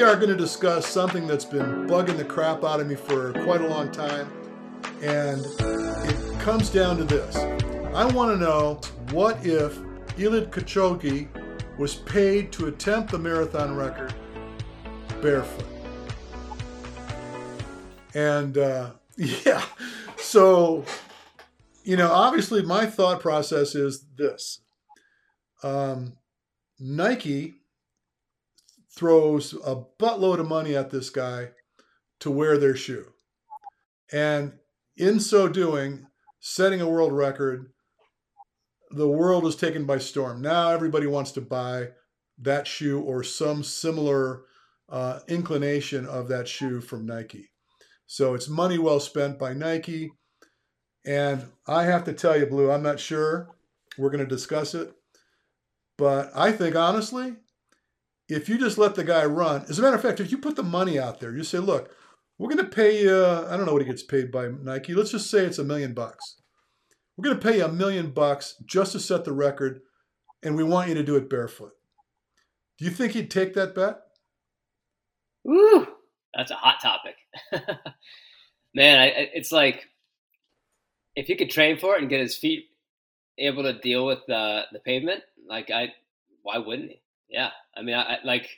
we are going to discuss something that's been bugging the crap out of me for quite a long time. And it comes down to this I want to know what if Eliud Kipchoge was paid to attempt the marathon record barefoot? And uh, yeah, so, you know, obviously my thought process is this um, Nike throws a buttload of money at this guy to wear their shoe. And in so doing, setting a world record, the world is taken by storm. Now everybody wants to buy that shoe or some similar uh, inclination of that shoe from Nike. So it's money well spent by Nike. And I have to tell you, Blue, I'm not sure. We're going to discuss it. But I think, honestly, if you just let the guy run, as a matter of fact, if you put the money out there, you say, look, we're going to pay you, I don't know what he gets paid by Nike. Let's just say it's a million bucks. We're going to pay you a million bucks just to set the record, and we want you to do it barefoot. Do you think he'd take that bet? Ooh, that's a hot topic. Man, I, it's like if he could train for it and get his feet able to deal with the the pavement, like I, why wouldn't he? Yeah, I mean, I, I like,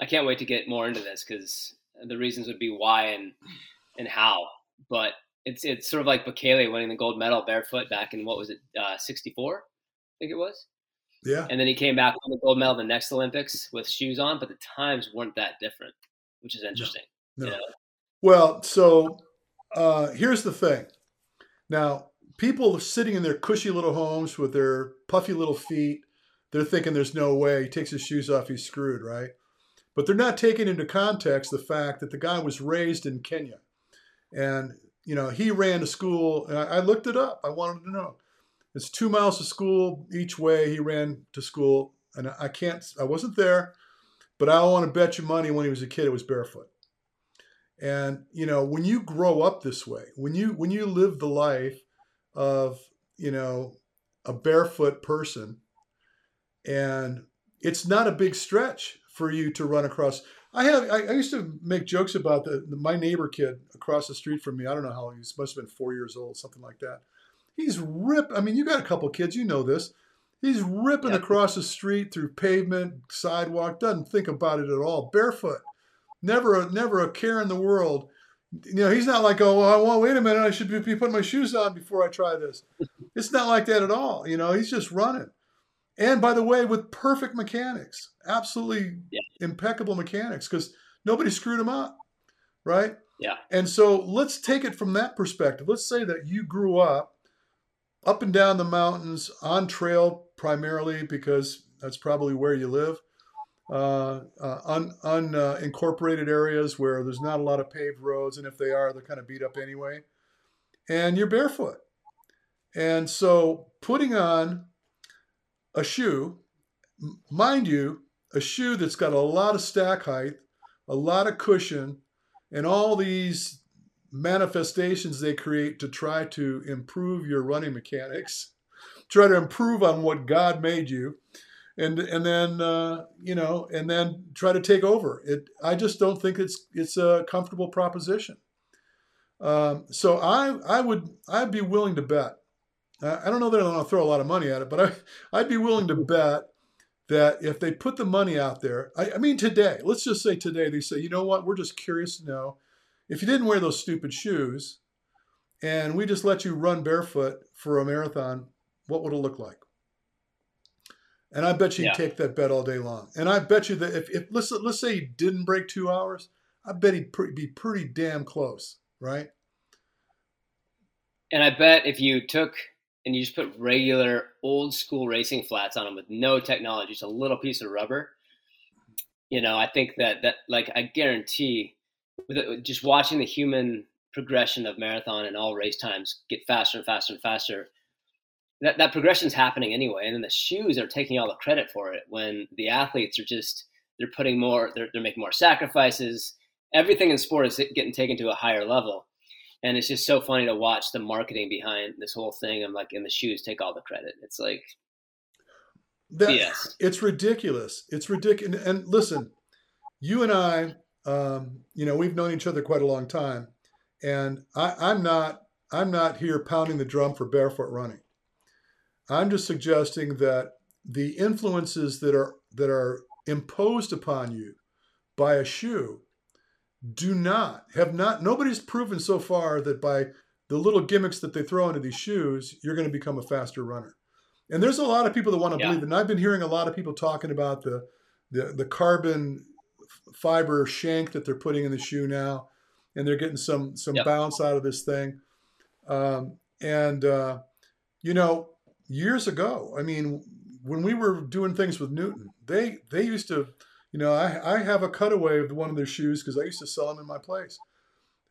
I can't wait to get more into this because the reasons would be why and and how. But it's it's sort of like Bikila winning the gold medal barefoot back in what was it, '64? Uh, I think it was. Yeah. And then he came back with the gold medal the next Olympics with shoes on, but the times weren't that different, which is interesting. No. no. You know? Well, so uh, here's the thing. Now, people sitting in their cushy little homes with their puffy little feet they're thinking there's no way. He takes his shoes off, he's screwed, right? But they're not taking into context the fact that the guy was raised in Kenya. And, you know, he ran to school. And I, I looked it up. I wanted to know. It's two miles to school each way. He ran to school. And I can't, I wasn't there, but I want to bet you money when he was a kid, it was barefoot. And, you know, when you grow up this way, when you, when you live the life of, you know, a barefoot person, and it's not a big stretch for you to run across. I have I, I used to make jokes about the, the, my neighbor kid across the street from me. I don't know how he must have been four years old, something like that. He's rip. I mean, you got a couple kids, you know this. He's ripping yeah. across the street through pavement, sidewalk. Doesn't think about it at all. Barefoot, never a never a care in the world. You know, he's not like, oh, well, well wait a minute, I should be putting my shoes on before I try this. It's not like that at all. You know, he's just running. And by the way, with perfect mechanics, absolutely yeah. impeccable mechanics, because nobody screwed him up, right? Yeah. And so let's take it from that perspective. Let's say that you grew up up and down the mountains on trail primarily because that's probably where you live. Uh, uh, un, unincorporated uh, areas where there's not a lot of paved roads, and if they are, they're kind of beat up anyway. And you're barefoot. And so putting on a shoe, mind you, a shoe that's got a lot of stack height, a lot of cushion, and all these manifestations they create to try to improve your running mechanics, try to improve on what God made you, and and then uh, you know, and then try to take over. It. I just don't think it's it's a comfortable proposition. Um, so I I would I'd be willing to bet I don't know that I want to throw a lot of money at it, but I, I'd be willing to bet that if they put the money out there, I, I, mean, today, let's just say today, they say, you know what, we're just curious to know if you didn't wear those stupid shoes and we just let you run barefoot for a marathon, what would it look like? And I bet you yeah. take that bet all day long. And I bet you that if, if let's, let's say he didn't break two hours, I bet he'd pre- be pretty damn close, right? And I bet if you took and you just put regular old school racing flats on them with no technology, just a little piece of rubber, you know, I think that that like I guarantee, with just watching the human progression of marathon and all race times get faster and faster and faster, that that is happening anyway, and then the shoes are taking all the credit for it when the athletes are just they're putting more, they're they're making more sacrifices. Everything in sport is getting taken to a higher level and it's just so funny to watch the marketing behind this whole thing. I'm like, in the shoes take all the credit. It's like, that, yes, it's ridiculous. It's ridiculous. And listen, you and I, um, you know, we've known each other quite a long time, and I, I'm not I'm not here pounding the drum for barefoot running. I'm just suggesting that the influences that are that are imposed upon you by a shoe do not have not nobody's proven so far that by the little gimmicks that they throw into these shoes you're going to become a faster runner and there's a lot of people that want to yeah. believe it and i've been hearing a lot of people talking about the the, the carbon fiber shank that they're putting in the shoe now and they're getting some some yep. bounce out of this thing um, and uh, you know years ago i mean when we were doing things with newton they they used to you know, I, I have a cutaway of one of their shoes because I used to sell them in my place.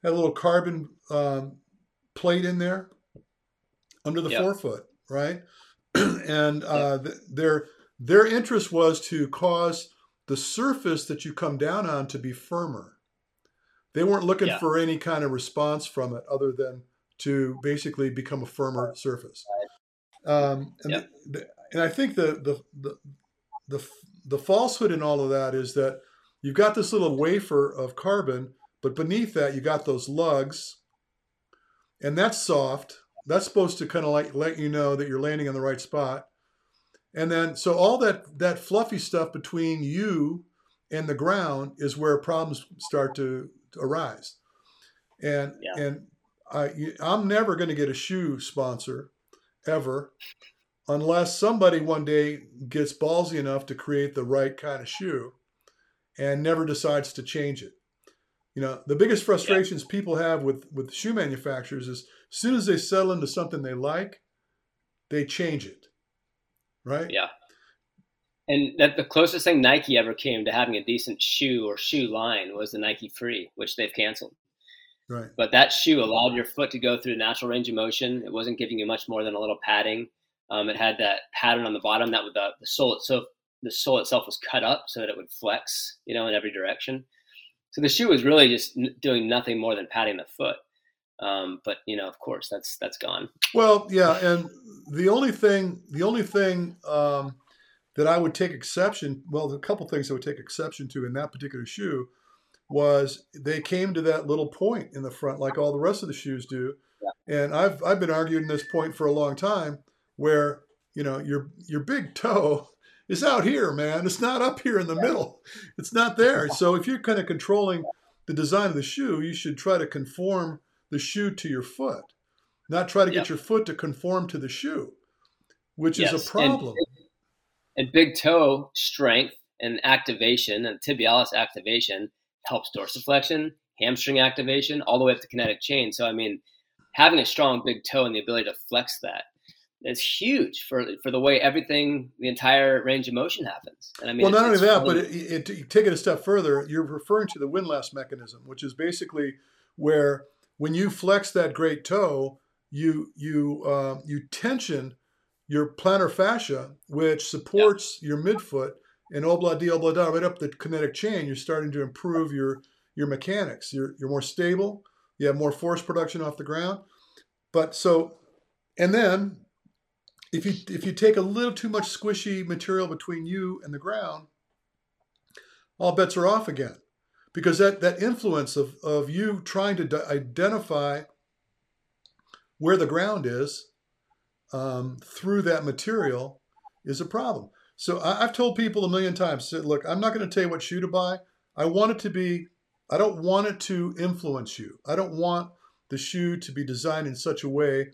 Had a little carbon um, plate in there under the yep. forefoot, right? and uh, yep. their their interest was to cause the surface that you come down on to be firmer. They weren't looking yeah. for any kind of response from it other than to basically become a firmer surface. Um, and, yep. the, and I think the, the the the the falsehood in all of that is that you've got this little wafer of carbon, but beneath that you got those lugs, and that's soft. That's supposed to kind of like let you know that you're landing on the right spot. And then so all that that fluffy stuff between you and the ground is where problems start to, arise. And yeah. and I I'm never going to get a shoe sponsor ever unless somebody one day gets ballsy enough to create the right kind of shoe and never decides to change it. You know, the biggest frustrations yeah. people have with with shoe manufacturers is as soon as they settle into something they like, they change it. Right? Yeah. And that the closest thing Nike ever came to having a decent shoe or shoe line was the Nike Free, which they've canceled. Right. But that shoe allowed your foot to go through the natural range of motion. It wasn't giving you much more than a little padding. Um, it had that pattern on the bottom that with the, the sole itself, the sole itself was cut up so that it would flex, you know, in every direction. So the shoe was really just doing nothing more than patting the foot. Um, but you know, of course, that's that's gone. Well, yeah, and the only thing, the only thing um, that I would take exception, well, a couple things I would take exception to in that particular shoe was they came to that little point in the front, like all the rest of the shoes do. Yeah. And I've I've been arguing this point for a long time where you know your your big toe is out here, man. It's not up here in the middle. It's not there. So if you're kind of controlling the design of the shoe, you should try to conform the shoe to your foot, not try to get your foot to conform to the shoe, which yes. is a problem. And, and big toe strength and activation and tibialis activation helps dorsiflexion, hamstring activation, all the way up to kinetic chain. So I mean, having a strong big toe and the ability to flex that is huge for for the way everything, the entire range of motion happens. And I mean, well, not only that, but it, it, it, take it a step further. You're referring to the windlass mechanism, which is basically where when you flex that great toe, you you uh, you tension your plantar fascia, which supports yeah. your midfoot, and obla di obla da right up the kinetic chain. You're starting to improve your your mechanics. You're you're more stable. You have more force production off the ground. But so, and then if you if you take a little too much squishy material between you and the ground, all bets are off again, because that that influence of of you trying to identify where the ground is um, through that material is a problem. So I, have told people a million times, said, look, I'm not going to tell you what shoe to buy. I want it to be. I don't want it to influence you. I don't want the shoe to be designed in such a way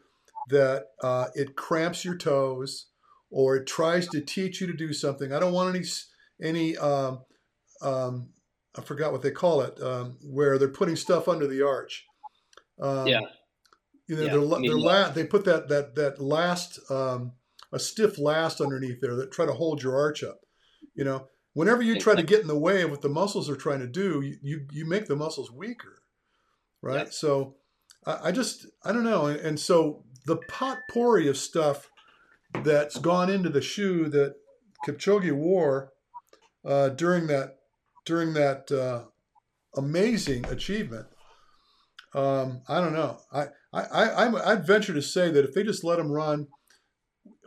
that uh, it cramps your toes or it tries to teach you to do something. I don't want any any um, um, I forgot what they call it um, where they're putting stuff under the arch. Um, yeah. You know, yeah. they're, they're la- they put that that that last um, a stiff last underneath there that try to hold your arch up. You know, whenever you try to get in the way of what the muscles are trying to do, you you, you make the muscles weaker, right? Yeah. So I, I just I don't know, and, and so the potpourri of stuff that's gone into the shoe that Kipchoge wore uh, during that during that uh, amazing achievement. Um, I don't know. I, I, I, I'd venture to say that if they just let him run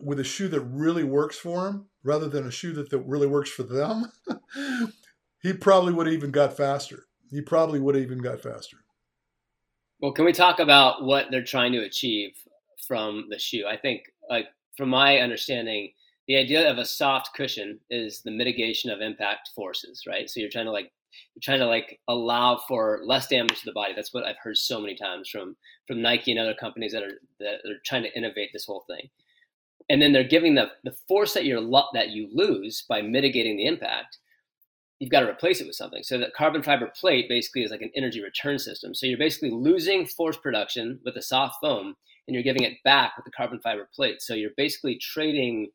with a shoe that really works for him rather than a shoe that, that really works for them, he probably would have even got faster. He probably would have even got faster. Well, can we talk about what they're trying to achieve from the shoe? I think, like from my understanding, the idea of a soft cushion is the mitigation of impact forces, right? So you're trying to like you're trying to like allow for less damage to the body. That's what I've heard so many times from from Nike and other companies that are that are trying to innovate this whole thing. And then they're giving the the force that you're that you lose by mitigating the impact. You've got to replace it with something. So that carbon fiber plate basically is like an energy return system. So you're basically losing force production with a soft foam, and you're giving it back with the carbon fiber plate. So you're basically trading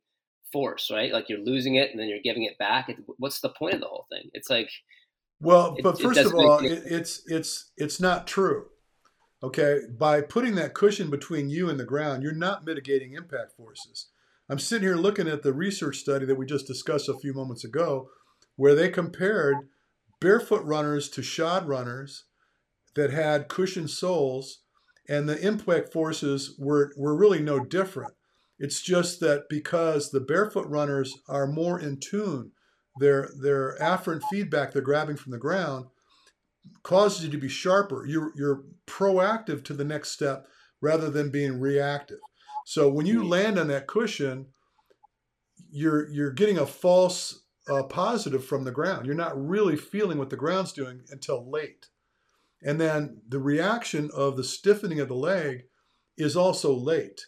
force, right? Like you're losing it and then you're giving it back. what's the point of the whole thing? It's like well, but first of all, it, it's it's it's not true. Okay, by putting that cushion between you and the ground, you're not mitigating impact forces. I'm sitting here looking at the research study that we just discussed a few moments ago, where they compared barefoot runners to shod runners that had cushioned soles, and the impact forces were, were really no different. It's just that because the barefoot runners are more in tune their their afferent feedback they're grabbing from the ground causes you to be sharper. You're you're proactive to the next step rather than being reactive. So when you land on that cushion, you're you're getting a false uh, positive from the ground. You're not really feeling what the ground's doing until late. And then the reaction of the stiffening of the leg is also late.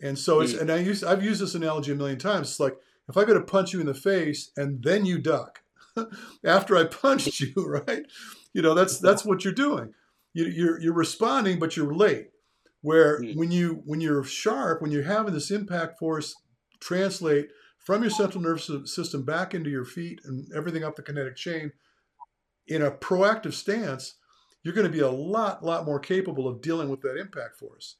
And so it's and I use I've used this analogy a million times. It's like if I go to punch you in the face and then you duck after I punched you, right? You know, that's that's what you're doing. You, you're you're responding, but you're late. Where mm. when you when you're sharp, when you're having this impact force translate from your central nervous system back into your feet and everything up the kinetic chain in a proactive stance, you're going to be a lot lot more capable of dealing with that impact force.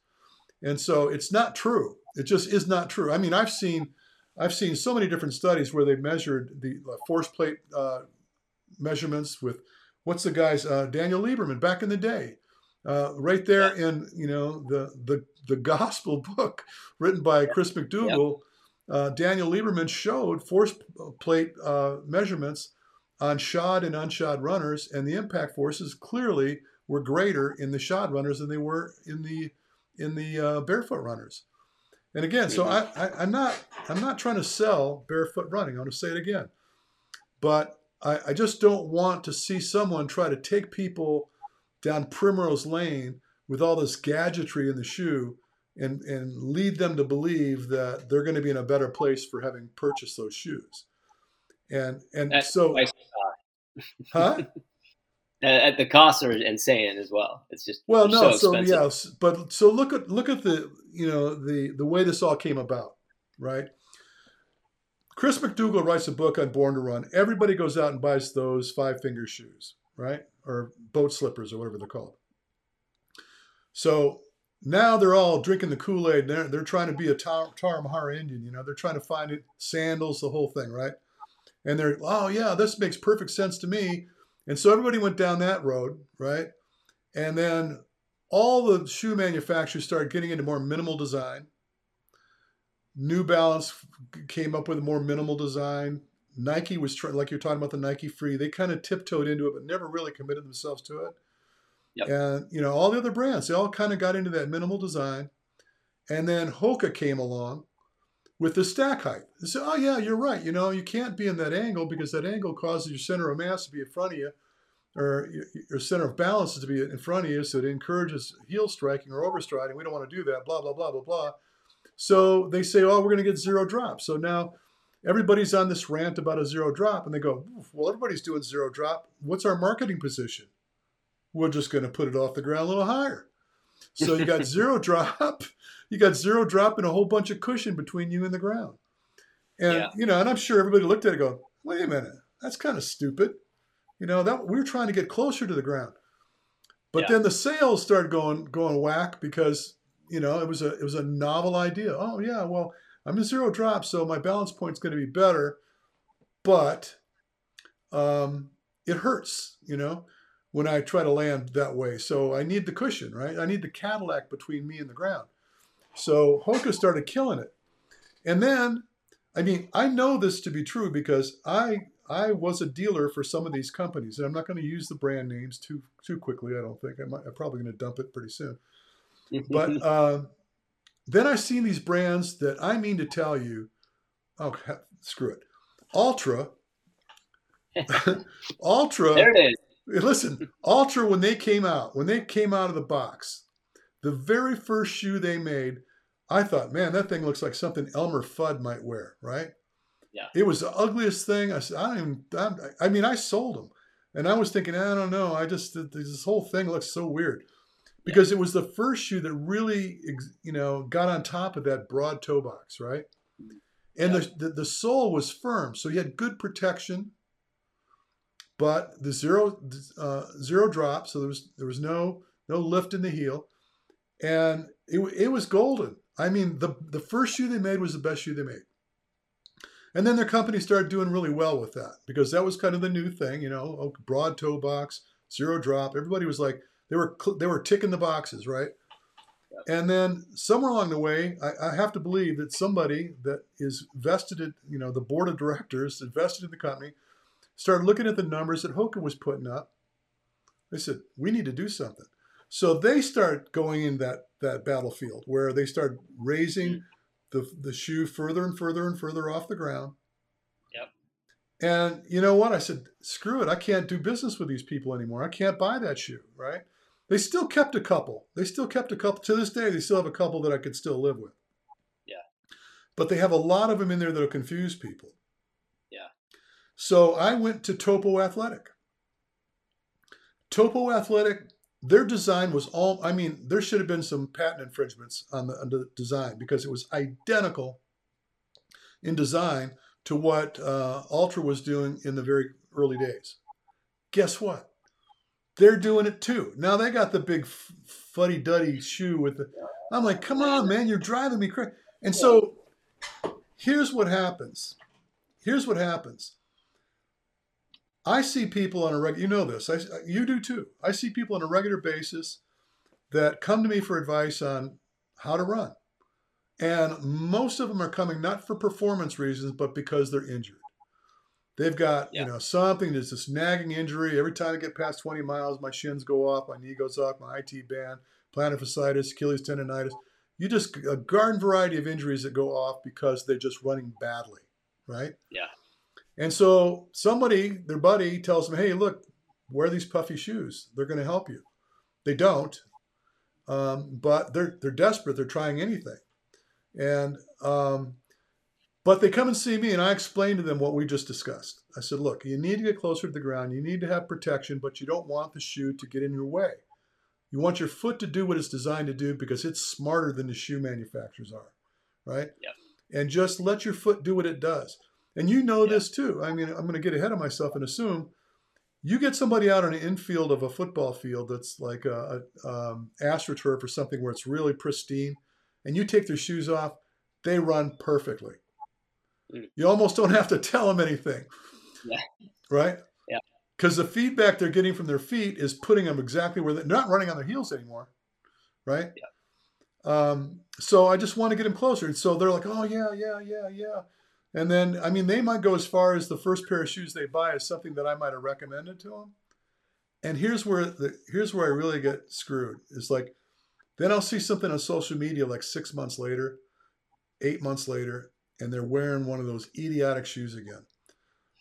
And so it's not true. It just is not true. I mean, I've seen I've seen so many different studies where they measured the force plate uh, measurements with what's the guy's uh, Daniel Lieberman back in the day, uh, right there in you know the the the gospel book written by Chris McDougall. Uh, Daniel Lieberman showed force plate uh, measurements on shod and unshod runners, and the impact forces clearly were greater in the shod runners than they were in the in the uh, barefoot runners. And again, so I, I, am not I'm not trying to sell barefoot running. I want to say it again, but I, I just don't want to see someone try to take people down primrose lane with all this gadgetry in the shoe and and lead them to believe that they're going to be in a better place for having purchased those shoes. And and That's so, huh? at the costs are insane as well. It's just well, no, so, so yeah, but so look at look at the you know the the way this all came about, right? Chris McDougall writes a book on Born to Run. Everybody goes out and buys those five finger shoes, right, or boat slippers or whatever they're called. So now they're all drinking the Kool Aid. They're they're trying to be a Tar- Tarahumara Indian, you know. They're trying to find it sandals, the whole thing, right? And they're oh yeah, this makes perfect sense to me and so everybody went down that road, right? And then all the shoe manufacturers started getting into more minimal design. New Balance came up with a more minimal design. Nike was trying, like you're talking about the Nike Free, they kind of tiptoed into it, but never really committed themselves to it. Yep. And you know, all the other brands, they all kind of got into that minimal design. And then Hoka came along with the stack height. They say, oh yeah, you're right. You know, you can't be in that angle because that angle causes your center of mass to be in front of you, or your center of balance is to be in front of you, so it encourages heel striking or overstriding. We don't want to do that. Blah blah blah blah blah. So they say, oh, we're going to get zero drop. So now everybody's on this rant about a zero drop, and they go, well, everybody's doing zero drop. What's our marketing position? We're just going to put it off the ground a little higher. So you got zero drop you got zero drop and a whole bunch of cushion between you and the ground. And yeah. you know, and I'm sure everybody looked at it going, wait a minute, that's kind of stupid. You know, that we are trying to get closer to the ground. But yeah. then the sales started going going whack because, you know, it was a it was a novel idea. Oh yeah, well, I'm a zero drop, so my balance point's going to be better, but um, it hurts, you know, when I try to land that way. So I need the cushion, right? I need the Cadillac between me and the ground. So Hoka started killing it. And then, I mean, I know this to be true because I I was a dealer for some of these companies, and I'm not going to use the brand names too too quickly. I don't think I might, I'm probably going to dump it pretty soon. But uh, then I've seen these brands that I mean to tell you, oh screw it, Altra, Altra. There it is. Listen, Altra when they came out, when they came out of the box, the very first shoe they made, I thought, man, that thing looks like something Elmer Fudd might wear, right? Yeah. It was the ugliest thing. I said, I don't even. I mean, I sold them, and I was thinking, I don't know. I just this whole thing looks so weird because it was the first shoe that really, you know, got on top of that broad toe box, right? And Yeah. the, the the sole was firm, so you had good protection. But the zero uh, zero drop, so there was there was no no lift in the heel, and it it was golden. I mean, the the first shoe they made was the best shoe they made. And then their company started doing really well with that because that was kind of the new thing, you know, oh, broad toe box, zero drop. Everybody was like, they were they were ticking the boxes, right? And then somewhere along the way, I, I have to believe that somebody that is vested in, you know, the board of directors invested in the company, started looking at the numbers that Hoka was putting up. They said, we need to do something. So they start going in that that battlefield where they start raising mm. the the shoe further and further and further off the ground. Yep. And you know what? I said, screw it. I can't do business with these people anymore. I can't buy that shoe, right? They still kept a couple. They still kept a couple. To this day, they still have a couple that I could still live with. Yeah. But they have a lot of them in there that'll confuse people. Yeah. So I went to Topo Athletic. Topo Athletic, their design was all, I mean, there should have been some patent infringements on the, on the design because it was identical in design to what uh, Altra was doing in the very early days. Guess what? They're doing it too. Now they got the big fuddy duddy shoe with the. I'm like, come on, man, you're driving me crazy. And so here's what happens. Here's what happens. I see people on a regular, you know this, I, you do too. I see people on a regular basis that come to me for advice on how to run. And most of them are coming not for performance reasons, but because they're injured. They've got, Yeah. you know, something, there's this nagging injury. Every time I get past 20 miles, my shins go off, my knee goes off, my IT band, plantar fasciitis, Achilles tendonitis. You just, a garden variety of injuries that go off because they're just running badly, right? Yeah. And so somebody, their buddy, tells them, "Hey, look, wear these puffy shoes. They're going to help you." They don't, um, but they're they're desperate. They're trying anything, and um, but they come and see me, and I explain to them what we just discussed. I said, "Look, you need to get closer to the ground. You need to have protection, but you don't want the shoe to get in your way. You want your foot to do what it's designed to do because it's smarter than the shoe manufacturers are, right? Yeah. And just let your foot do what it does." And you know Yeah. this too. I mean, I'm going to get ahead of myself and assume you get somebody out on an infield of a football field that's like a, a um, astroturf or something where it's really pristine, and you take their shoes off, they run perfectly. Mm. You almost don't have to tell them anything. Yeah. Right? Yeah. Because the feedback they're getting from their feet is putting them exactly where they're not running on their heels anymore. Right? Yeah. Um, so I just want to get them closer. And so they're like, oh, yeah, yeah, yeah, yeah. And then, I mean, they might go as far as the first pair of shoes they buy is something that I might have recommended to them. And here's where the here's where I really get screwed. Is like, then I'll see something on social media like six months later, eight months later, and they're wearing one of those idiotic shoes again.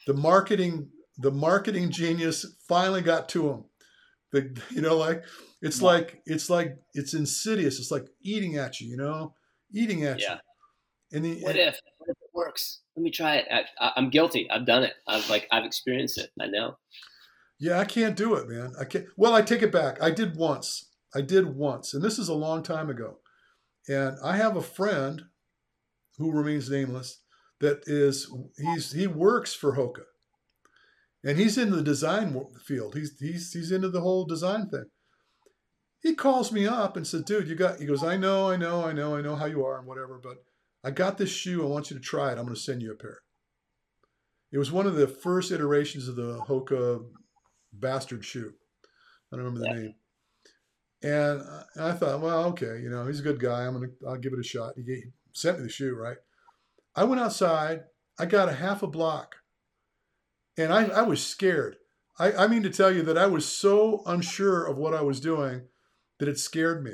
The marketing, the marketing genius finally got to them. The you know like it's Yeah. like it's like it's insidious. It's like eating at you, you know, eating at Yeah. you. And the, What if? What if works? Let me try it. I, I'm guilty. I've done it. I've like I've experienced it. I know. Yeah, I can't do it, man. I can't. Well, I take it back. I did once. I did once, and this is a long time ago. And I have a friend who remains nameless that is he's he works for Hoka, and he's in the design field. He's he's he's into the whole design thing. He calls me up and says, "Dude, you got." He goes, "I know, I know, I know, I know how you are and whatever, but I got this shoe. I want you to try it. I'm going to send you a pair." It was one of the first iterations of the Hoka bastard shoe. I don't remember the Yeah. name. And I- thought, well, okay, you know, he's a good guy. I'm gonna, I'll give it a shot. He gave, sent me the shoe, right? I went outside. I got a half a block, and I, I was scared. I, I mean to tell you that I was so unsure of what I was doing that it scared me.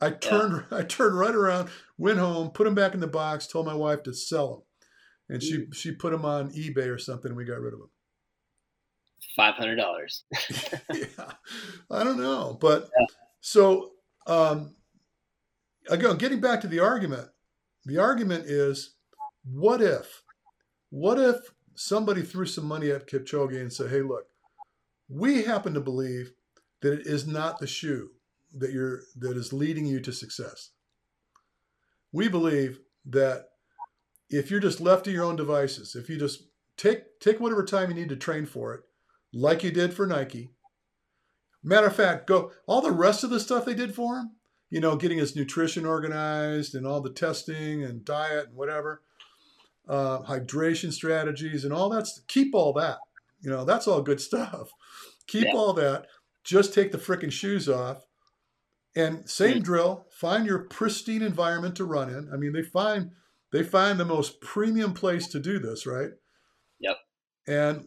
I turned yeah. I turned right around, went home, put them back in the box, told my wife to sell them, and she mm. she put them on eBay or something. and We got rid of them. Five hundred dollars. yeah, I don't know, but yeah. so um, again, getting back to the argument, the argument is, what if, what if somebody threw some money at Kipchoge and said, "Hey, look, we happen to believe that it is not the shoe that you're that is leading you to success. We believe that if you're just left to your own devices, if you just take take whatever time you need to train for it, like you did for Nike. Matter of fact, go all the rest of the stuff they did for him, you know, getting his nutrition organized and all the testing and diet and whatever uh, hydration strategies and all that. Keep all that. You know, that's all good stuff. Keep yeah. all that. Just take the freaking shoes off. And same mm. drill. Find your pristine environment to run in. I mean, they find they find the most premium place to do this, right? Yep. And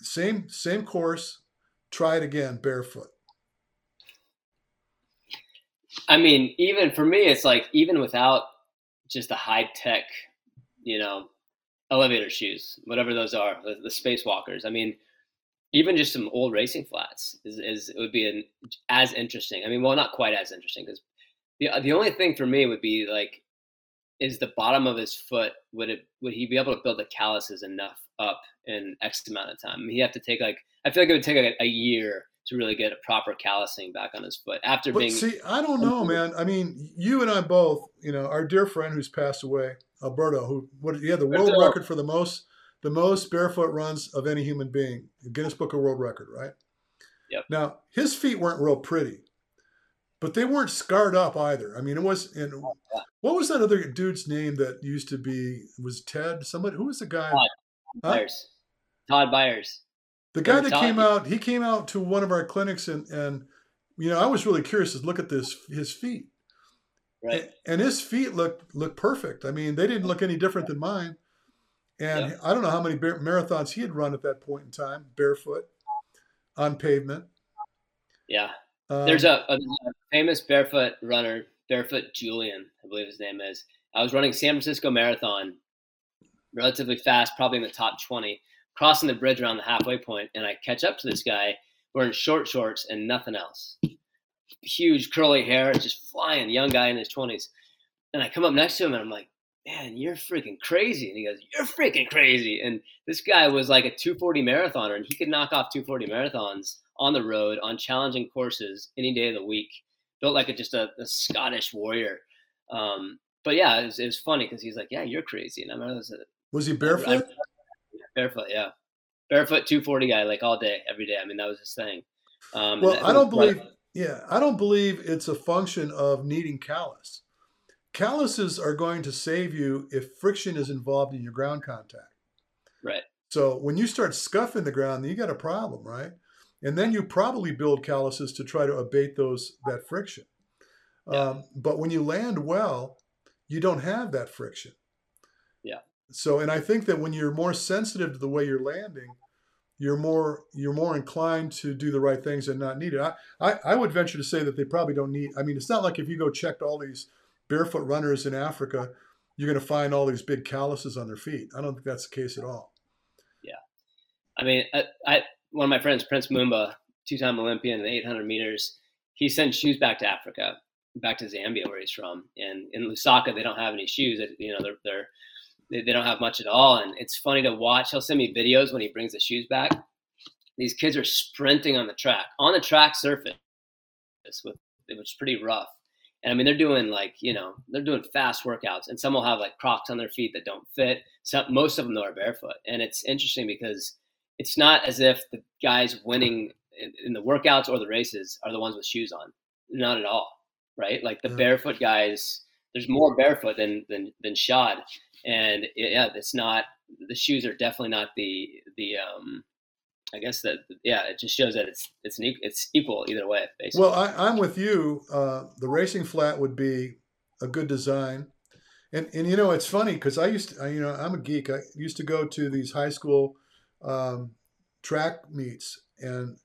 same same course. Try it again barefoot. I mean, even for me, it's like even without just the high tech, you know, elevator shoes, whatever those are, the, the spacewalkers. I mean, even just some old racing flats is, is it would be an, as interesting. I mean, well, not quite as interesting because the uh, the only thing for me would be like, is the bottom of his foot would it would he be able to build the calluses enough up in X amount of time? I mean, he have to take like I feel like it would take like a, a year to really get a proper callousing back on his foot after but being. See, I don't know, man. I mean, you and I both, you know, our dear friend who's passed away, Alberto, who what he had the world record for the most the most barefoot runs of any human being, Guinness Book of World Record, right? Yep. Now his feet weren't real pretty, but they weren't scarred up either. I mean, it was. And oh, yeah. what was that other dude's name that used to be? Was Ted? Somebody? Who was the guy? Todd huh? Byers. Todd Byers. The guy that Todd. came out. He came out to one of our clinics, and and you know, I was really curious to look at this his feet. Right. And his feet looked looked perfect. I mean, they didn't look any different than mine. And I don't know how many marathons he had run at that point in time, barefoot, on pavement. Yeah. Um, There's a, a, famous barefoot runner, Barefoot Julian, I believe his name is. I was running San Francisco Marathon, relatively fast, probably in the top 20, crossing the bridge around the halfway point, and I catch up to this guy wearing short shorts and nothing else huge curly hair, just flying, young guy in his 20s. And I come up next to him and I'm like, man, you're freaking crazy. And he goes, you're freaking crazy. And this guy was like a 240 marathoner and he could knock off 240 marathons on the road on challenging courses any day of the week. Built like a, just a, a Scottish warrior. Um, but yeah, it was, it was funny because he's like, yeah, you're crazy. And I remember was, was he barefoot? I, barefoot, yeah. Barefoot 240 guy, like all day, every day. I mean, that was his thing. Um, well, I don't believe yeah, I don't believe it's a function of needing callus. Calluses are going to save you if friction is involved in your ground contact. Right. So when you start scuffing the ground, you got a problem, right? And then you probably build calluses to try to abate those that friction. Yeah. Um, but when you land well, you don't have that friction. Yeah. So, and I think that when you're more sensitive to the way you're landing, you're more you're more inclined to do the right things and not need it. I, I, I would venture to say that they probably don't need. I mean, it's not like if you go checked all these barefoot runners in Africa, you're going to find all these big calluses on their feet. I don't think that's the case at all. Yeah, I mean, I, I one of my friends, Prince Mumba, two-time Olympian in 800 meters, he sends shoes back to Africa, back to Zambia where he's from, and in Lusaka they don't have any shoes. You know, they're they're they, they don't have much at all. And it's funny to watch. He'll send me videos when he brings the shoes back. These kids are sprinting on the track, on the track surface, which is pretty rough. And I mean, they're doing like, you know, they're doing fast workouts, and some will have like Crocs on their feet that don't fit. Some, most of them though are barefoot, and it's interesting because it's not as if the guys winning in, in the workouts or the races are the ones with shoes on. Not at all, right? Like the yeah. barefoot guys, there's more barefoot than than than shod, and yeah, it's not the shoes are definitely not the the um I guess that yeah, it just shows that it's it's an, it's equal either way. Basically. Well, I, am with you. Uh, the racing flat would be a good design, and and you know it's funny because I used to I, you know I'm a geek. I used to go to these high school um, track meets, and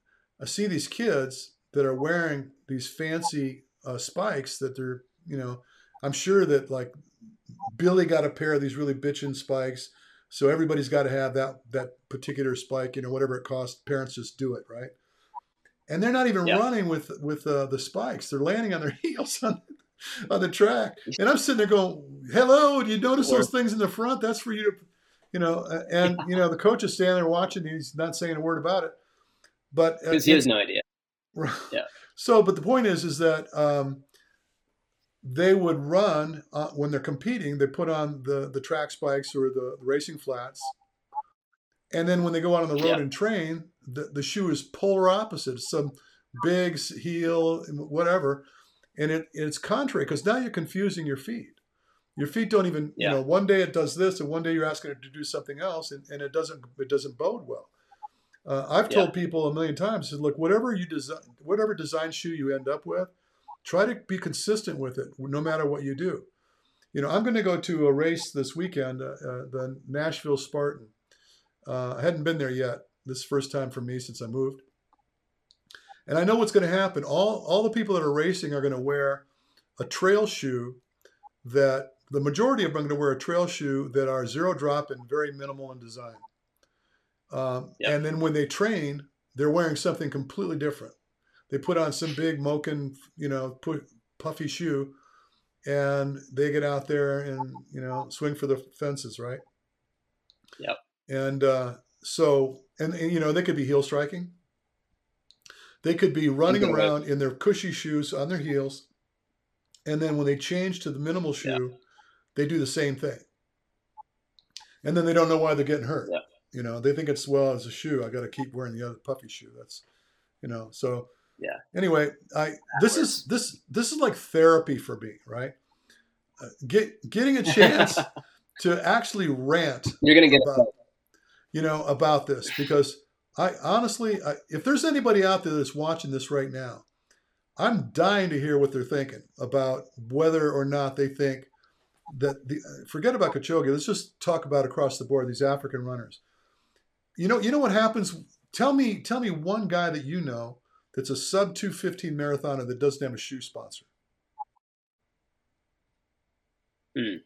I see these kids that are wearing these fancy uh, spikes that they're, you know, I'm sure that like Billy got a pair of these really bitchin' spikes. So everybody's got to have that that particular spike, you know, whatever it costs. Parents just do it, right? And they're not even yeah. running with with uh, the spikes; they're landing on their heels on on the track. And I'm sitting there going, "Hello, do you notice those things in the front? That's for you to, you know." And you know, the coach is standing there watching; he's not saying a word about it. But because uh, he has no idea. Yeah. So, but the point is, is that um, they would run uh, when they're competing. They put on the the track spikes or the, the racing flats, and then when they go out on the road yeah. and train, the, the shoe is polar opposite. Some big heel, whatever, and it it's contrary because now you're confusing your feet. Your feet don't even yeah. you know. One day it does this, and one day you're asking it to do something else, and, and it doesn't it doesn't bode well. Uh, I've told yeah. people a million times, look, whatever you design, whatever design shoe you end up with, try to be consistent with it, no matter what you do. You know, I'm going to go to a race this weekend, uh, uh, the Nashville Spartan. Uh, I hadn't been there yet. This first time for me since I moved, and I know what's going to happen. All all the people that are racing are going to wear a trail shoe that the majority of them are going to wear a trail shoe that are zero drop and very minimal in design. Um, yep. And then when they train, they're wearing something completely different. They put on some big moken, you know, puffy shoe, and they get out there and you know swing for the fences, right? Yep. And uh, so, and, and, you know, they could be heel striking. They could be running around in their cushy shoes on their heels, and then when they change to the minimal shoe, they do the same thing. And then they don't know why they're getting hurt. You know, they think it's well as a shoe. I got to keep wearing the other puffy shoe. That's, you know, so yeah. Anyway, I this is this this is like therapy for me, right? Uh, get getting a chance to actually rant. You're gonna get about, you know about this because I honestly, I, if there's anybody out there that's watching this right now, I'm dying to hear what they're thinking about whether or not they think that the forget about Kipchoge. Let's just talk about across the board these African runners. You know, you know what happens. Tell me, tell me one guy that you know that's a sub 215 marathoner that doesn't have a shoe sponsor. Hmm.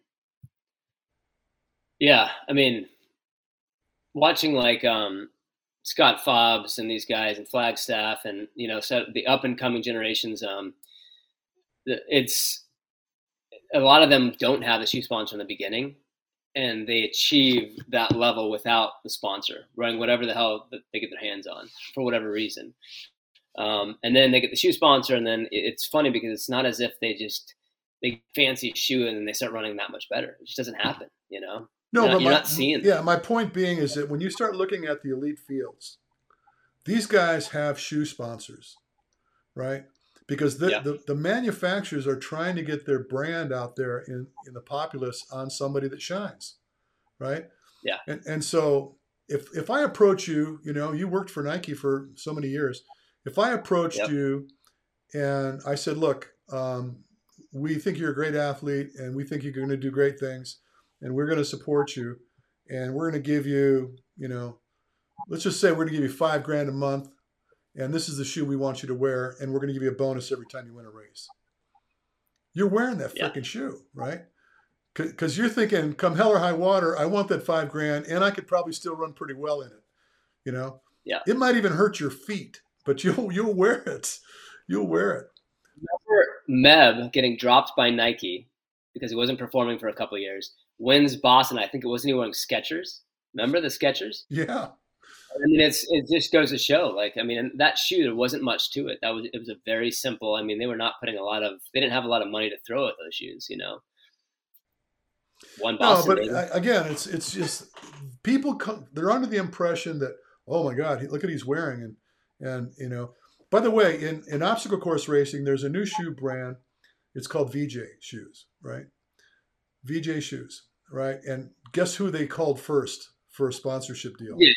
Yeah, I mean, watching like um, Scott Fobbs and these guys and Flagstaff and you know the up and coming generations. Um, it's a lot of them don't have a shoe sponsor in the beginning, and they achieve that level without the sponsor, running whatever the hell they get their hands on for whatever reason. Um, and then they get the shoe sponsor, and then it's funny because it's not as if they just they fancy shoe and then they start running that much better. It just doesn't happen, you know. No, you're but you're my, not seeing. Yeah, my point being is that when you start looking at the elite fields, these guys have shoe sponsors, right? because the, yeah. the, the, manufacturers are trying to get their brand out there in, in the populace on somebody that shines right yeah and, and so if if i approach you you know you worked for nike for so many years if i approached yep. you and i said look um, we think you're a great athlete and we think you're going to do great things and we're going to support you and we're going to give you you know let's just say we're going to give you five grand a month and this is the shoe we want you to wear, and we're going to give you a bonus every time you win a race. You're wearing that freaking yeah. shoe, right? Because you're thinking, come hell or high water, I want that five grand, and I could probably still run pretty well in it. You know, yeah. It might even hurt your feet, but you'll you'll wear it. You'll wear it. Remember Meb getting dropped by Nike because he wasn't performing for a couple years. Wins Boston. I think it wasn't he wearing Skechers. Remember the Skechers? Yeah. I mean, it's it just goes to show. Like, I mean, that shoe there wasn't much to it. That was it was a very simple. I mean, they were not putting a lot of. They didn't have a lot of money to throw at those shoes. You know. Won Boston. No, but again, it's it's just people come. They're under the impression that oh my God, look at he's wearing and and you know. By the way, in in obstacle course racing, there's a new shoe brand. It's called VJ shoes, right? VJ shoes, right? And guess who they called first for a sponsorship deal? Yeah.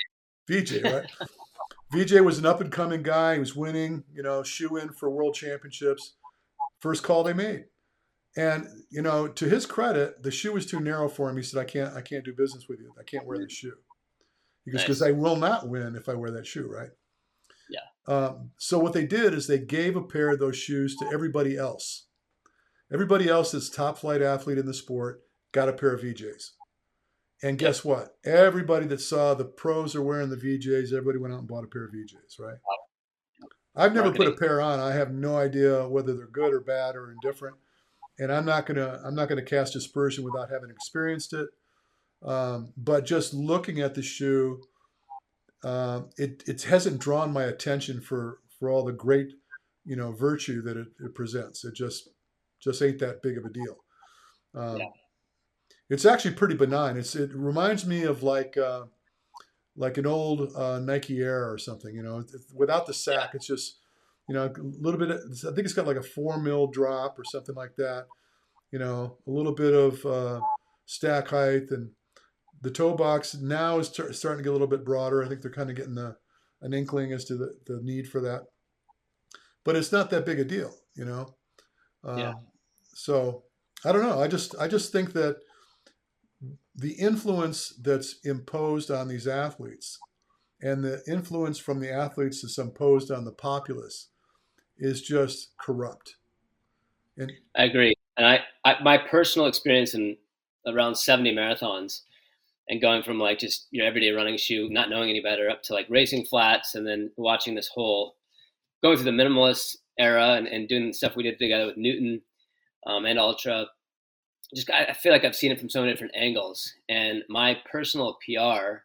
VJ, right? VJ was an up and coming guy. He was winning, you know, shoe in for world championships. First call they made. And, you know, to his credit, the shoe was too narrow for him. He said, I can't, I can't do business with you. I can't wear this shoe. because because nice. I will not win if I wear that shoe, right? Um, so what they did is they gave a pair of those shoes to everybody else. Everybody else that's top flight athlete in the sport got a pair of VJs. And guess what? Everybody that saw the pros are wearing the VJs, everybody went out and bought a pair of VJs, right? I've never Marketing. put a pair on. I have no idea whether they're good or bad or indifferent. And I'm not gonna I'm not gonna cast aspersion without having experienced it. Um, but just looking at the shoe, uh, it it hasn't drawn my attention for for all the great you know virtue that it, it presents. It just just ain't that big of a deal. Um, yeah. It's actually pretty benign. It's it reminds me of like uh, like an old uh, Nike Air or something. You know, without the sack, it's just you know a little bit. Of, I think it's got like a four mil drop or something like that. You know, a little bit of uh, stack height and the toe box now is t- starting to get a little bit broader. I think they're kind of getting the, an inkling as to the, the need for that. But it's not that big a deal, you know. Um, yeah. So I don't know. I just I just think that the influence that's imposed on these athletes and the influence from the athletes that's imposed on the populace is just corrupt. And I agree. And I, I my personal experience in around 70 marathons and going from like just your everyday running shoe, not knowing any better, up to like racing flats, and then watching this whole going through the minimalist era and, and doing stuff we did together with Newton um, and Altra. Just I feel like I've seen it from so many different angles. And my personal PR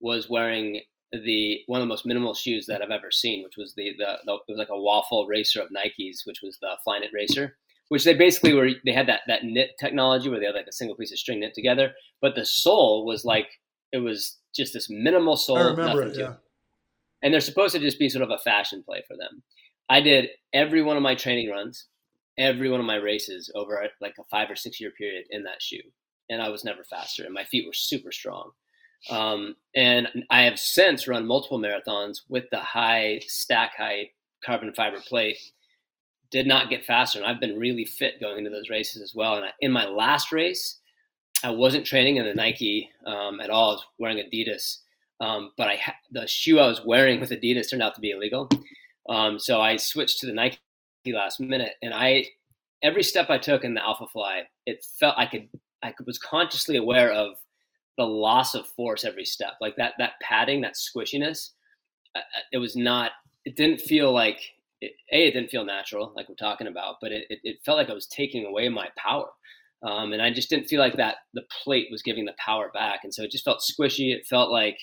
was wearing the one of the most minimal shoes that I've ever seen, which was the the, the it was like a waffle racer of Nikes, which was the Flyknit Racer which they basically were they had that that knit technology where they had like a single piece of string knit together, but the sole was like it was just this minimal sole. I remember it, yeah. And they're supposed to just be sort of a fashion play for them. I did every one of my training runs, every one of my races over like a five or six year period in that shoe, and I was never faster, and my feet were super strong. Um, and I have since run multiple marathons with the high stack height carbon fiber plate did not get faster. And I've been really fit going into those races as well. And I, in my last race, I wasn't training in the Nike um, at all. I was wearing Adidas. Um, but I ha- the shoe I was wearing with Adidas turned out to be illegal. Um, so I switched to the Nike last minute. And I, every step I took in the Alpha Fly, it felt I could, I was consciously aware of the loss of force every step. Like that, that padding, that squishiness, it was not, it didn't feel like it, a it didn't feel natural like we're talking about but it, it, it felt like i was taking away my power. Um, and i just didn't feel like that the plate was giving the power back. And so it just felt squishy. It felt like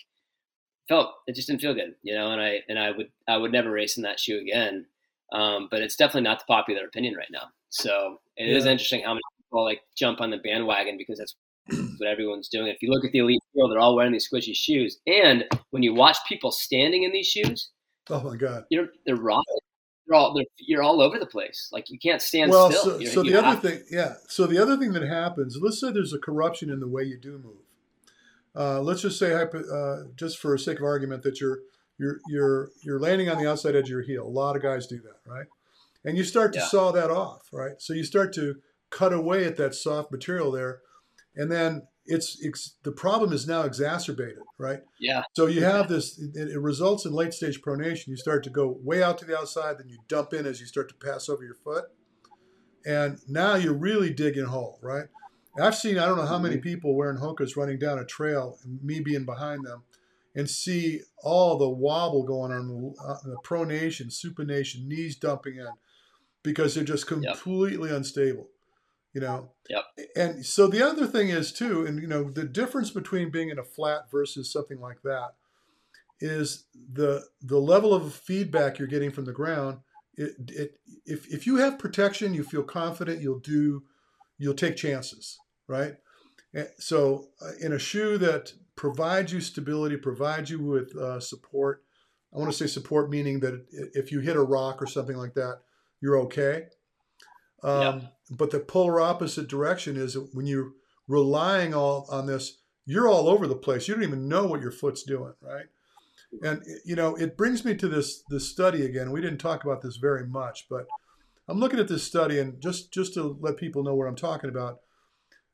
felt it just didn't feel good you know and i and i would i would never race in that shoe again. Um, but it's definitely not the popular opinion right now. So it yeah. is interesting how many people like jump on the bandwagon because that's what everyone's doing. If you look at the elite field they're all wearing these squishy shoes. And when you watch people standing in these shoes oh my god. you're they're rocking you're all you're all over the place. Like you can't stand well, still. So, you know, so the other thing, yeah. So the other thing that happens, let's say there's a corruption in the way you do move. Uh, let's just say, uh, just for sake of argument, that you're you're you're you're landing on the outside edge of your heel. A lot of guys do that, right? And you start to yeah. saw that off, right? So you start to cut away at that soft material there, and then it's, it's the problem is now exacerbated, right? Yeah. So you have this. It, it, results in late stage pronation. You start to go way out to the outside, then you dump in as you start to pass over your foot, and now you're really digging hole, right? I've seen I don't know how many mm-hmm. people wearing Hokas running down a trail, and me being behind them, and see all the wobble going on the, uh, the pronation, supination, knees dumping in, because they're just completely yep. unstable you know? Yep. and so the other thing is too and you know the difference between being in a flat versus something like that is the the level of feedback you're getting from the ground it, it if, if you have protection you feel confident you'll do you'll take chances right? And so uh, in a shoe that provides you stability provides you with uh, support i want to say support meaning that if you hit a rock or something like that you're okay. Um, But the polar opposite direction is that when you're relying all on this, you're all over the place. You don't even know what your foot's doing, right? And you know, it brings me to this this study again. We didn't talk about this very much, but I'm looking at this study, and just just to let people know what I'm talking about.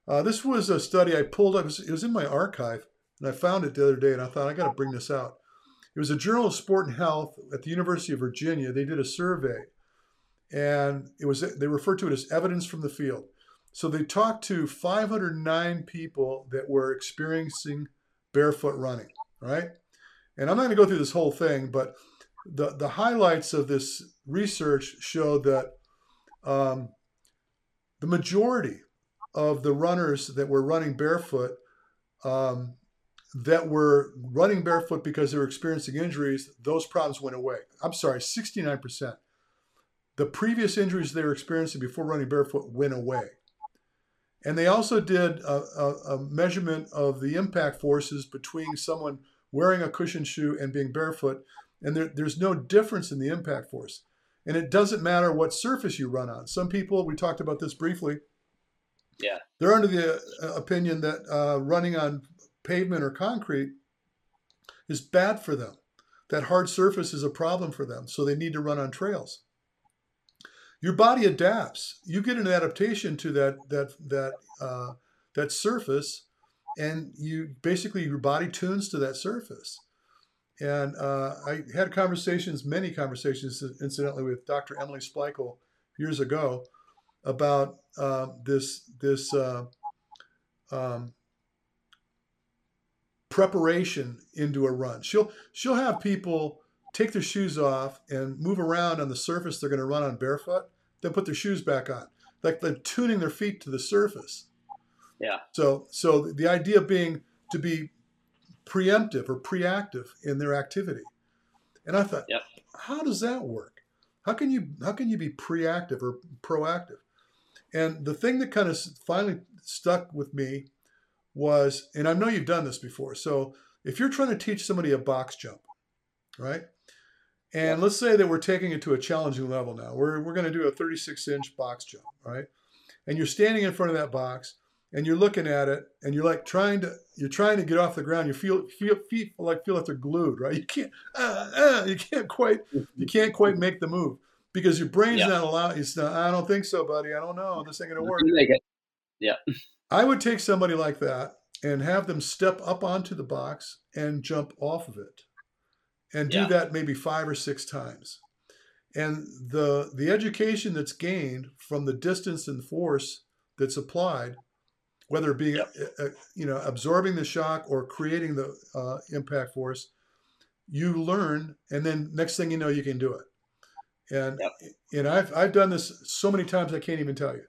Uh, this was a study I pulled up. It was, it was in my archive. and I found it the other day, and I thought I got to bring this out. It was a Journal of Sport and Health at the University of Virginia. They did a survey, and it was they referred to it as evidence from the field. So they talked to 509 people that were experiencing barefoot running, right? And I'm not going to go through this whole thing, but the the highlights of this research showed that um, the majority of the runners that were running barefoot um, that were running barefoot because they were experiencing injuries, those problems went away. I'm sorry, 69%. The previous injuries they were experiencing before running barefoot went away. And they also did a, a, a measurement of the impact forces between someone wearing a cushion shoe and being barefoot. And there, there's no difference in the impact force. And it doesn't matter what surface you run on. Some people, we talked about this briefly, yeah, they're under the uh, opinion that uh, running on pavement or concrete is bad for them. That hard surface is a problem for them, so they need to run on trails. Your body adapts. You get an adaptation to that that that uh, that surface, and you basically your body tunes to that surface. And uh, I had conversations, many conversations, incidentally, with Dr. Emily Splichal years ago about uh, this this uh, um, preparation into a run. She'll she'll have people take their shoes off and move around on the surface they're going to run on barefoot, then put their shoes back on, like they're tuning their feet to the surface. Yeah. So so the idea being to be preemptive or preactive in their activity. And I thought, yep. how does that work? How can you how can you be preactive or proactive? And the thing that kind of finally stuck with me was, and I know you've done this before. So if you're trying to teach somebody a box jump, right? And let's say that we're taking it to a challenging level now. We're, we're going to do a 36 inch box jump, right? And you're standing in front of that box and you're looking at it and you're like trying to you're trying to get off the ground. You feel feel feet like feel like they're glued, right? You can't uh, uh, you can't quite you can't quite make the move because your brain's yeah. not allowed. It's not, I don't think so, buddy. I don't know. This ain't gonna work. Yeah. I would take somebody like that and have them step up onto the box and jump off of it, and do yeah. that maybe five or six times. And the the education that's gained from the distance and force that's applied, whether it be yep. uh, you know absorbing the shock or creating the uh, impact force, you learn, and then next thing you know, you can do it. And yep. and I've I've done this so many times I can't even tell you,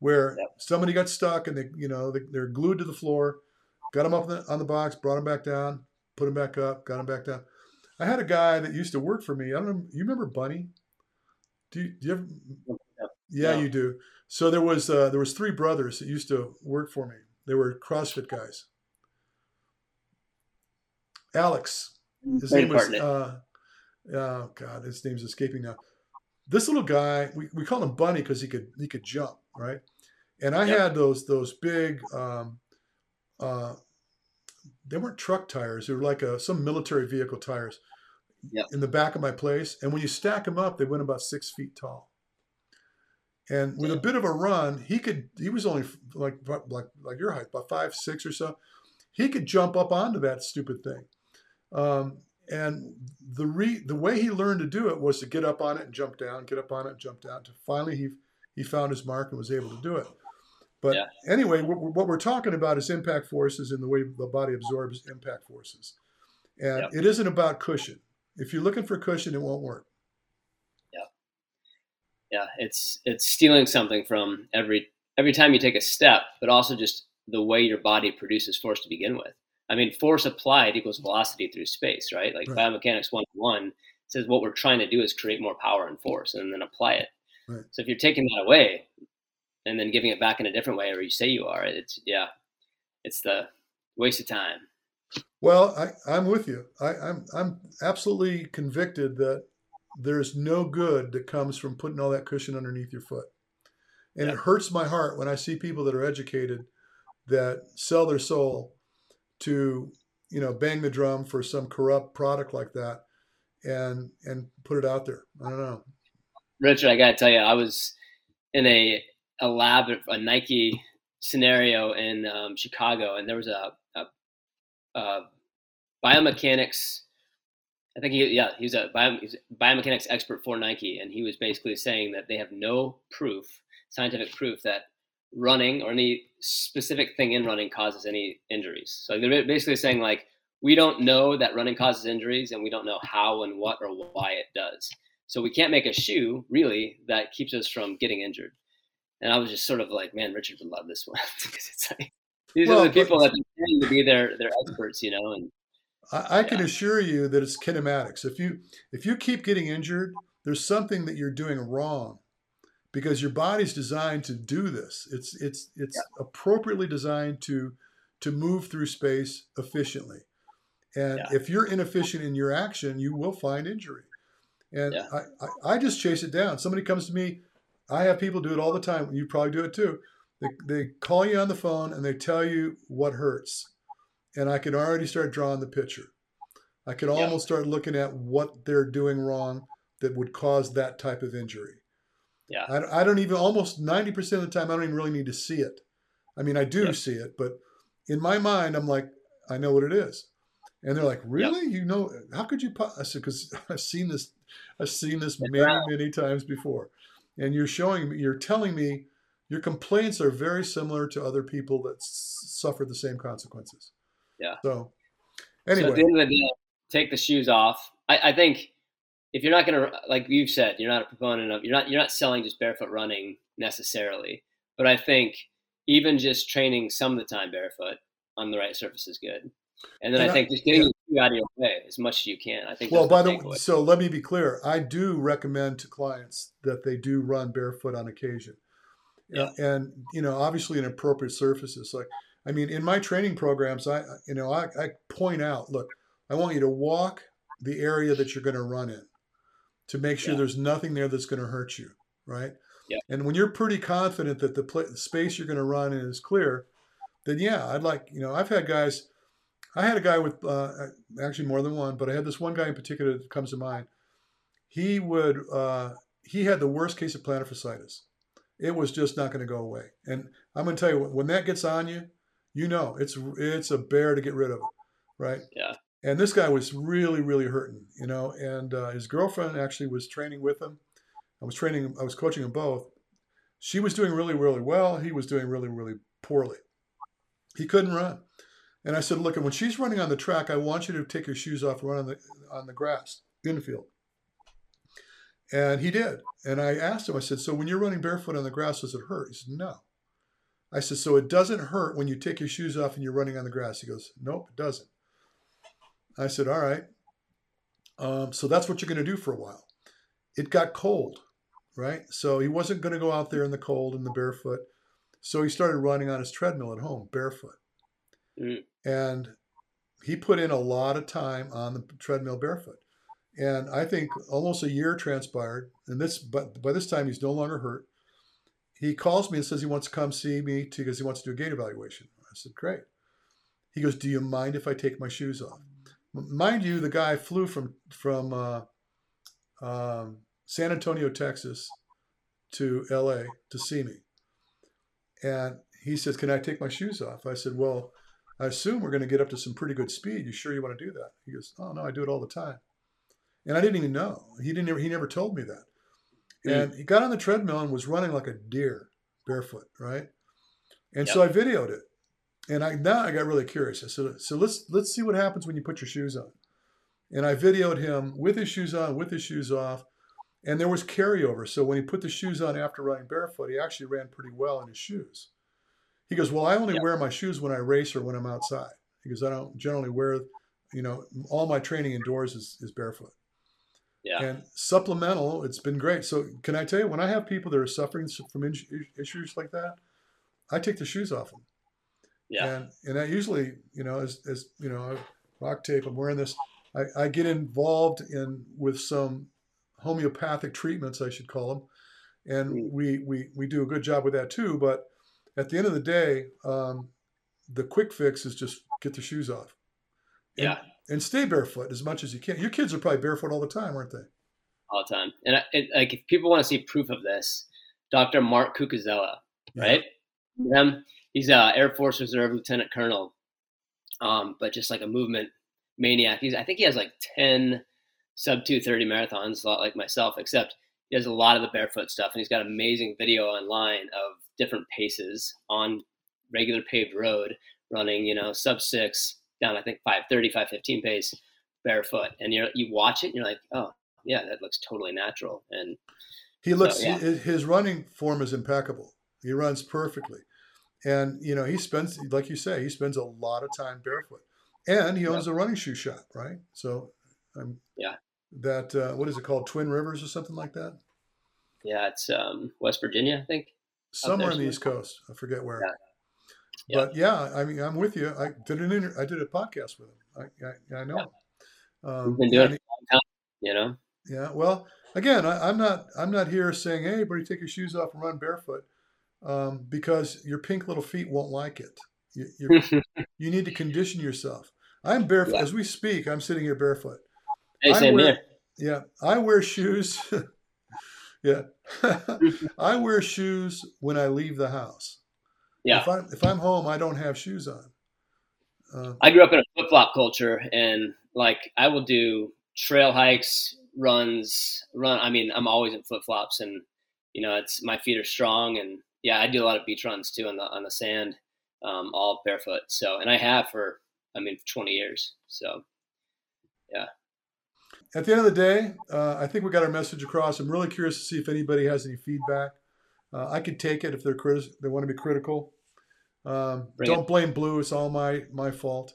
where yep. somebody got stuck and they you know they, they're glued to the floor, got them up on the, on the box, brought them back down, put them back up, got them back down. I had a guy that used to work for me. I don't know. You remember Bunny? Do you, do you ever? Yep. Yeah, you do. So there was uh, there was three brothers that used to work for me. They were CrossFit guys. Alex, his name was. Uh, oh God, his name's escaping now this little guy, we, we call him Bunny because he could he could jump, right? And I yep. had those those big, um, uh, they weren't truck tires; they were like a, some military vehicle tires yep. in the back of my place. And when you stack them up, they went about six feet tall. And with a bit of a run, he could. He was only like like like your height, about five six or so. He could jump up onto that stupid thing. Um, and the re, the way he learned to do it was to get up on it and jump down, get up on it and jump down. To finally he he found his mark and was able to do it. But yeah. anyway, what, what, we're talking about is impact forces and the way the body absorbs impact forces. And yep. it isn't about cushion. If you're looking for cushion, it won't work. Yeah. Yeah, it's it's stealing something from every every time you take a step, but also just the way your body produces force to begin with. I mean, force applied equals velocity through space, right? Like right. biomechanics 101 says what we're trying to do is create more power and force and then apply it. Right. So if you're taking that away and then giving it back in a different way, or you say you are, it's, yeah, it's the waste of time. Well, I, am with you. I, I'm, I'm absolutely convicted that there's no good that comes from putting all that cushion underneath your foot. And yeah. it hurts my heart when I see people that are educated that sell their soul to you know bang the drum for some corrupt product like that and and put it out there i don't know richard i gotta tell you i was in a a lab a nike scenario in um, chicago and there was a, a uh, biomechanics. I think he, yeah, he's a bio, a biomechanics expert for Nike, and he was basically saying that they have no proof, scientific proof, that running or any specific thing in running causes any injuries. So they're basically saying like we don't know that running causes injuries, and we don't know how and what or why it does. So we can't make a shoe really that keeps us from getting injured. And I was just sort of like, man, Richard would love this one because it's like these well, are the people but, that are to be their their experts, you know. And I, I can assure you that it's kinematics. If you if you keep getting injured, there's something that you're doing wrong because your body's designed to do this. It's it's it's yeah. appropriately designed to to move through space efficiently. And yeah. if you're inefficient in your action, you will find injury. And yeah. I, I, I, just chase it down. Somebody comes to me, I have people do it all the time. You probably do it too. They, they call you on the phone and they tell you what hurts. And I can already start drawing the picture. I can yeah. almost start looking at what they're doing wrong that would cause that type of injury. Yeah. I, I don't even, almost 90% of the time, I don't even really need to see it. I mean, I do see it, but in my mind, I'm like, I know what it is. And they're like, really? You know, how could you? I said, because I've seen this, I've seen this many, many times before. And you're showing me, you're telling me your complaints are very similar to other people that s- suffer the same consequences. Yeah. So, anyway. So at the end of the day, take the shoes off. I, I think if you're not going to, like you've said, you're not a proponent of, you're not, you're not selling just barefoot running necessarily. But I think even just training some of the time barefoot on the right surface is good. And then and I think just getting yeah. Out of your way as much as you can. I think. Well, by the way, so let me be clear. I do recommend to clients that they do run barefoot on occasion. Yeah. And you know, obviously, in appropriate surfaces. Like, I mean, in my training programs, I you know, I, I point out, look, I want you to walk the area that you're going to run in to make sure yeah. there's nothing there that's going to hurt you, right? Yeah. And when you're pretty confident that the, pl- the space you're going to run in is clear, then yeah, I'd like you know, I've had guys I had a guy with uh, actually more than one, but I had this one guy in particular that comes to mind. He would uh, he had the worst case of plantar fasciitis. It was just not going to go away. And I'm going to tell you when that gets on you, you know it's it's a bear to get rid of it, right? Yeah. And this guy was really really hurting, you know. And uh, his girlfriend actually was training with him. I was training. I was coaching them both. She was doing really really well. He was doing really really poorly. He couldn't run. And I said, look, when she's running on the track, I want you to take your shoes off and run on the on the grass infield. And he did. And I asked him, I said, so when you're running barefoot on the grass, does it hurt? He said, no. I said, so it doesn't hurt when you take your shoes off and you're running on the grass. He goes, nope, it doesn't. I said, all right. Um, so that's what you're going to do for a while. It got cold, right? So he wasn't going to go out there in the cold and the barefoot. So he started running on his treadmill at home barefoot. Mm. And he put in a lot of time on the treadmill barefoot. And I think almost a year transpired. And this, but by this time, he's no longer hurt. He calls me and says he wants to come see me because he wants to do a gait evaluation. I said, great. He goes, do you mind if I take my shoes off? Mind you, the guy flew from from uh, um, San Antonio, Texas, to L.A. to see me, and he says, "Can I take my shoes off?" I said, "Well, I assume we're going to get up to some pretty good speed. You sure you want to do that? He goes, Oh no, I do it all the time. And I didn't even know. He didn't. He never told me that. Mm. And he got on the treadmill and was running like a deer, barefoot, right? And yep. so I videoed it. And I now I got really curious. I said, so let's let's see what happens when you put your shoes on. And I videoed him with his shoes on, with his shoes off, and there was carryover. So when he put the shoes on after running barefoot, he actually ran pretty well in his shoes. He goes, Well, I only yep. wear my shoes when I race or when I'm outside. He goes, I don't generally wear, you know, all my training indoors is, is barefoot. Yeah. And supplemental, it's been great. So, can I tell you, when I have people that are suffering from issues like that, I take the shoes off them. Yeah. And and I usually, you know, as, as you know, rock tape, I'm wearing this. I, I get involved in with some homeopathic treatments, I should call them, and mm. we we we do a good job with that too. But at the end of the day, um, the quick fix is just get the shoes off. And, yeah. And stay barefoot as much as you can. Your kids are probably barefoot all the time, aren't they? All the time. And it, like, if people want to see proof of this, Dr. Mark Cucuzzella, right? Yeah. He's a Air Force Reserve Lieutenant Colonel. um, but just like a movement maniac. He's I think he has like ten sub two thirty marathons, a lot like myself, except he does a lot of the barefoot stuff, and he's got amazing video online of different paces on regular paved road, running you know sub six down I think 530, 515 pace barefoot, and you you watch it, and you're like, oh yeah, that looks totally natural, and he looks so, yeah. his running form is impeccable. He runs perfectly, and you know he spends like you say he spends a lot of time barefoot, and he owns yeah. a running shoe shop, right? So, um, yeah, that uh, what is it called, Twin Rivers or something like that? Yeah, it's um, West Virginia, I think. Somewhere on the East Coast, I forget where. Yeah. But yeah, I mean, I'm with you. I did an inter- I did a podcast with him. I I, I know. Yeah. Um, We've been doing it time, you know. Yeah. Well, again, I, am not I'm not here saying, hey, everybody, take your shoes off and run barefoot, um, because your pink little feet won't like it. You you need to condition yourself. I'm barefoot yeah. as we speak. I'm sitting here barefoot. Hey, same wear, here. Yeah, I wear shoes. yeah, I wear shoes when I leave the house. Yeah. If I'm if I'm home, I don't have shoes on. Uh, I grew up in a flip flop culture, and like I will do trail hikes, runs, run. I mean, I'm always in flip flops, and you know, it's my feet are strong, and yeah, I do a lot of beach runs too on the on the sand, um, all barefoot. So, and I have for I mean, 20 years. So, yeah. At the end of the day, uh, I think we got our message across. I'm really curious to see if anybody has any feedback. Uh, I could take it if they're criti- they want to be critical. Um, don't blame Blue. It's all my my fault.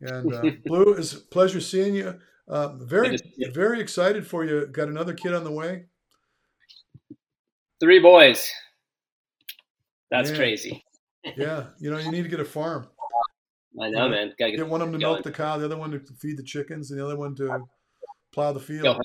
And uh, Blue, it's a pleasure seeing you. Uh, very very excited for you. Got another kid on the way. Three boys. That's man. crazy. yeah, you know you need to get a farm. I know, man. Gotta get, get one of them to milk the cow, the other one to feed the chickens, and the other one to plow the field.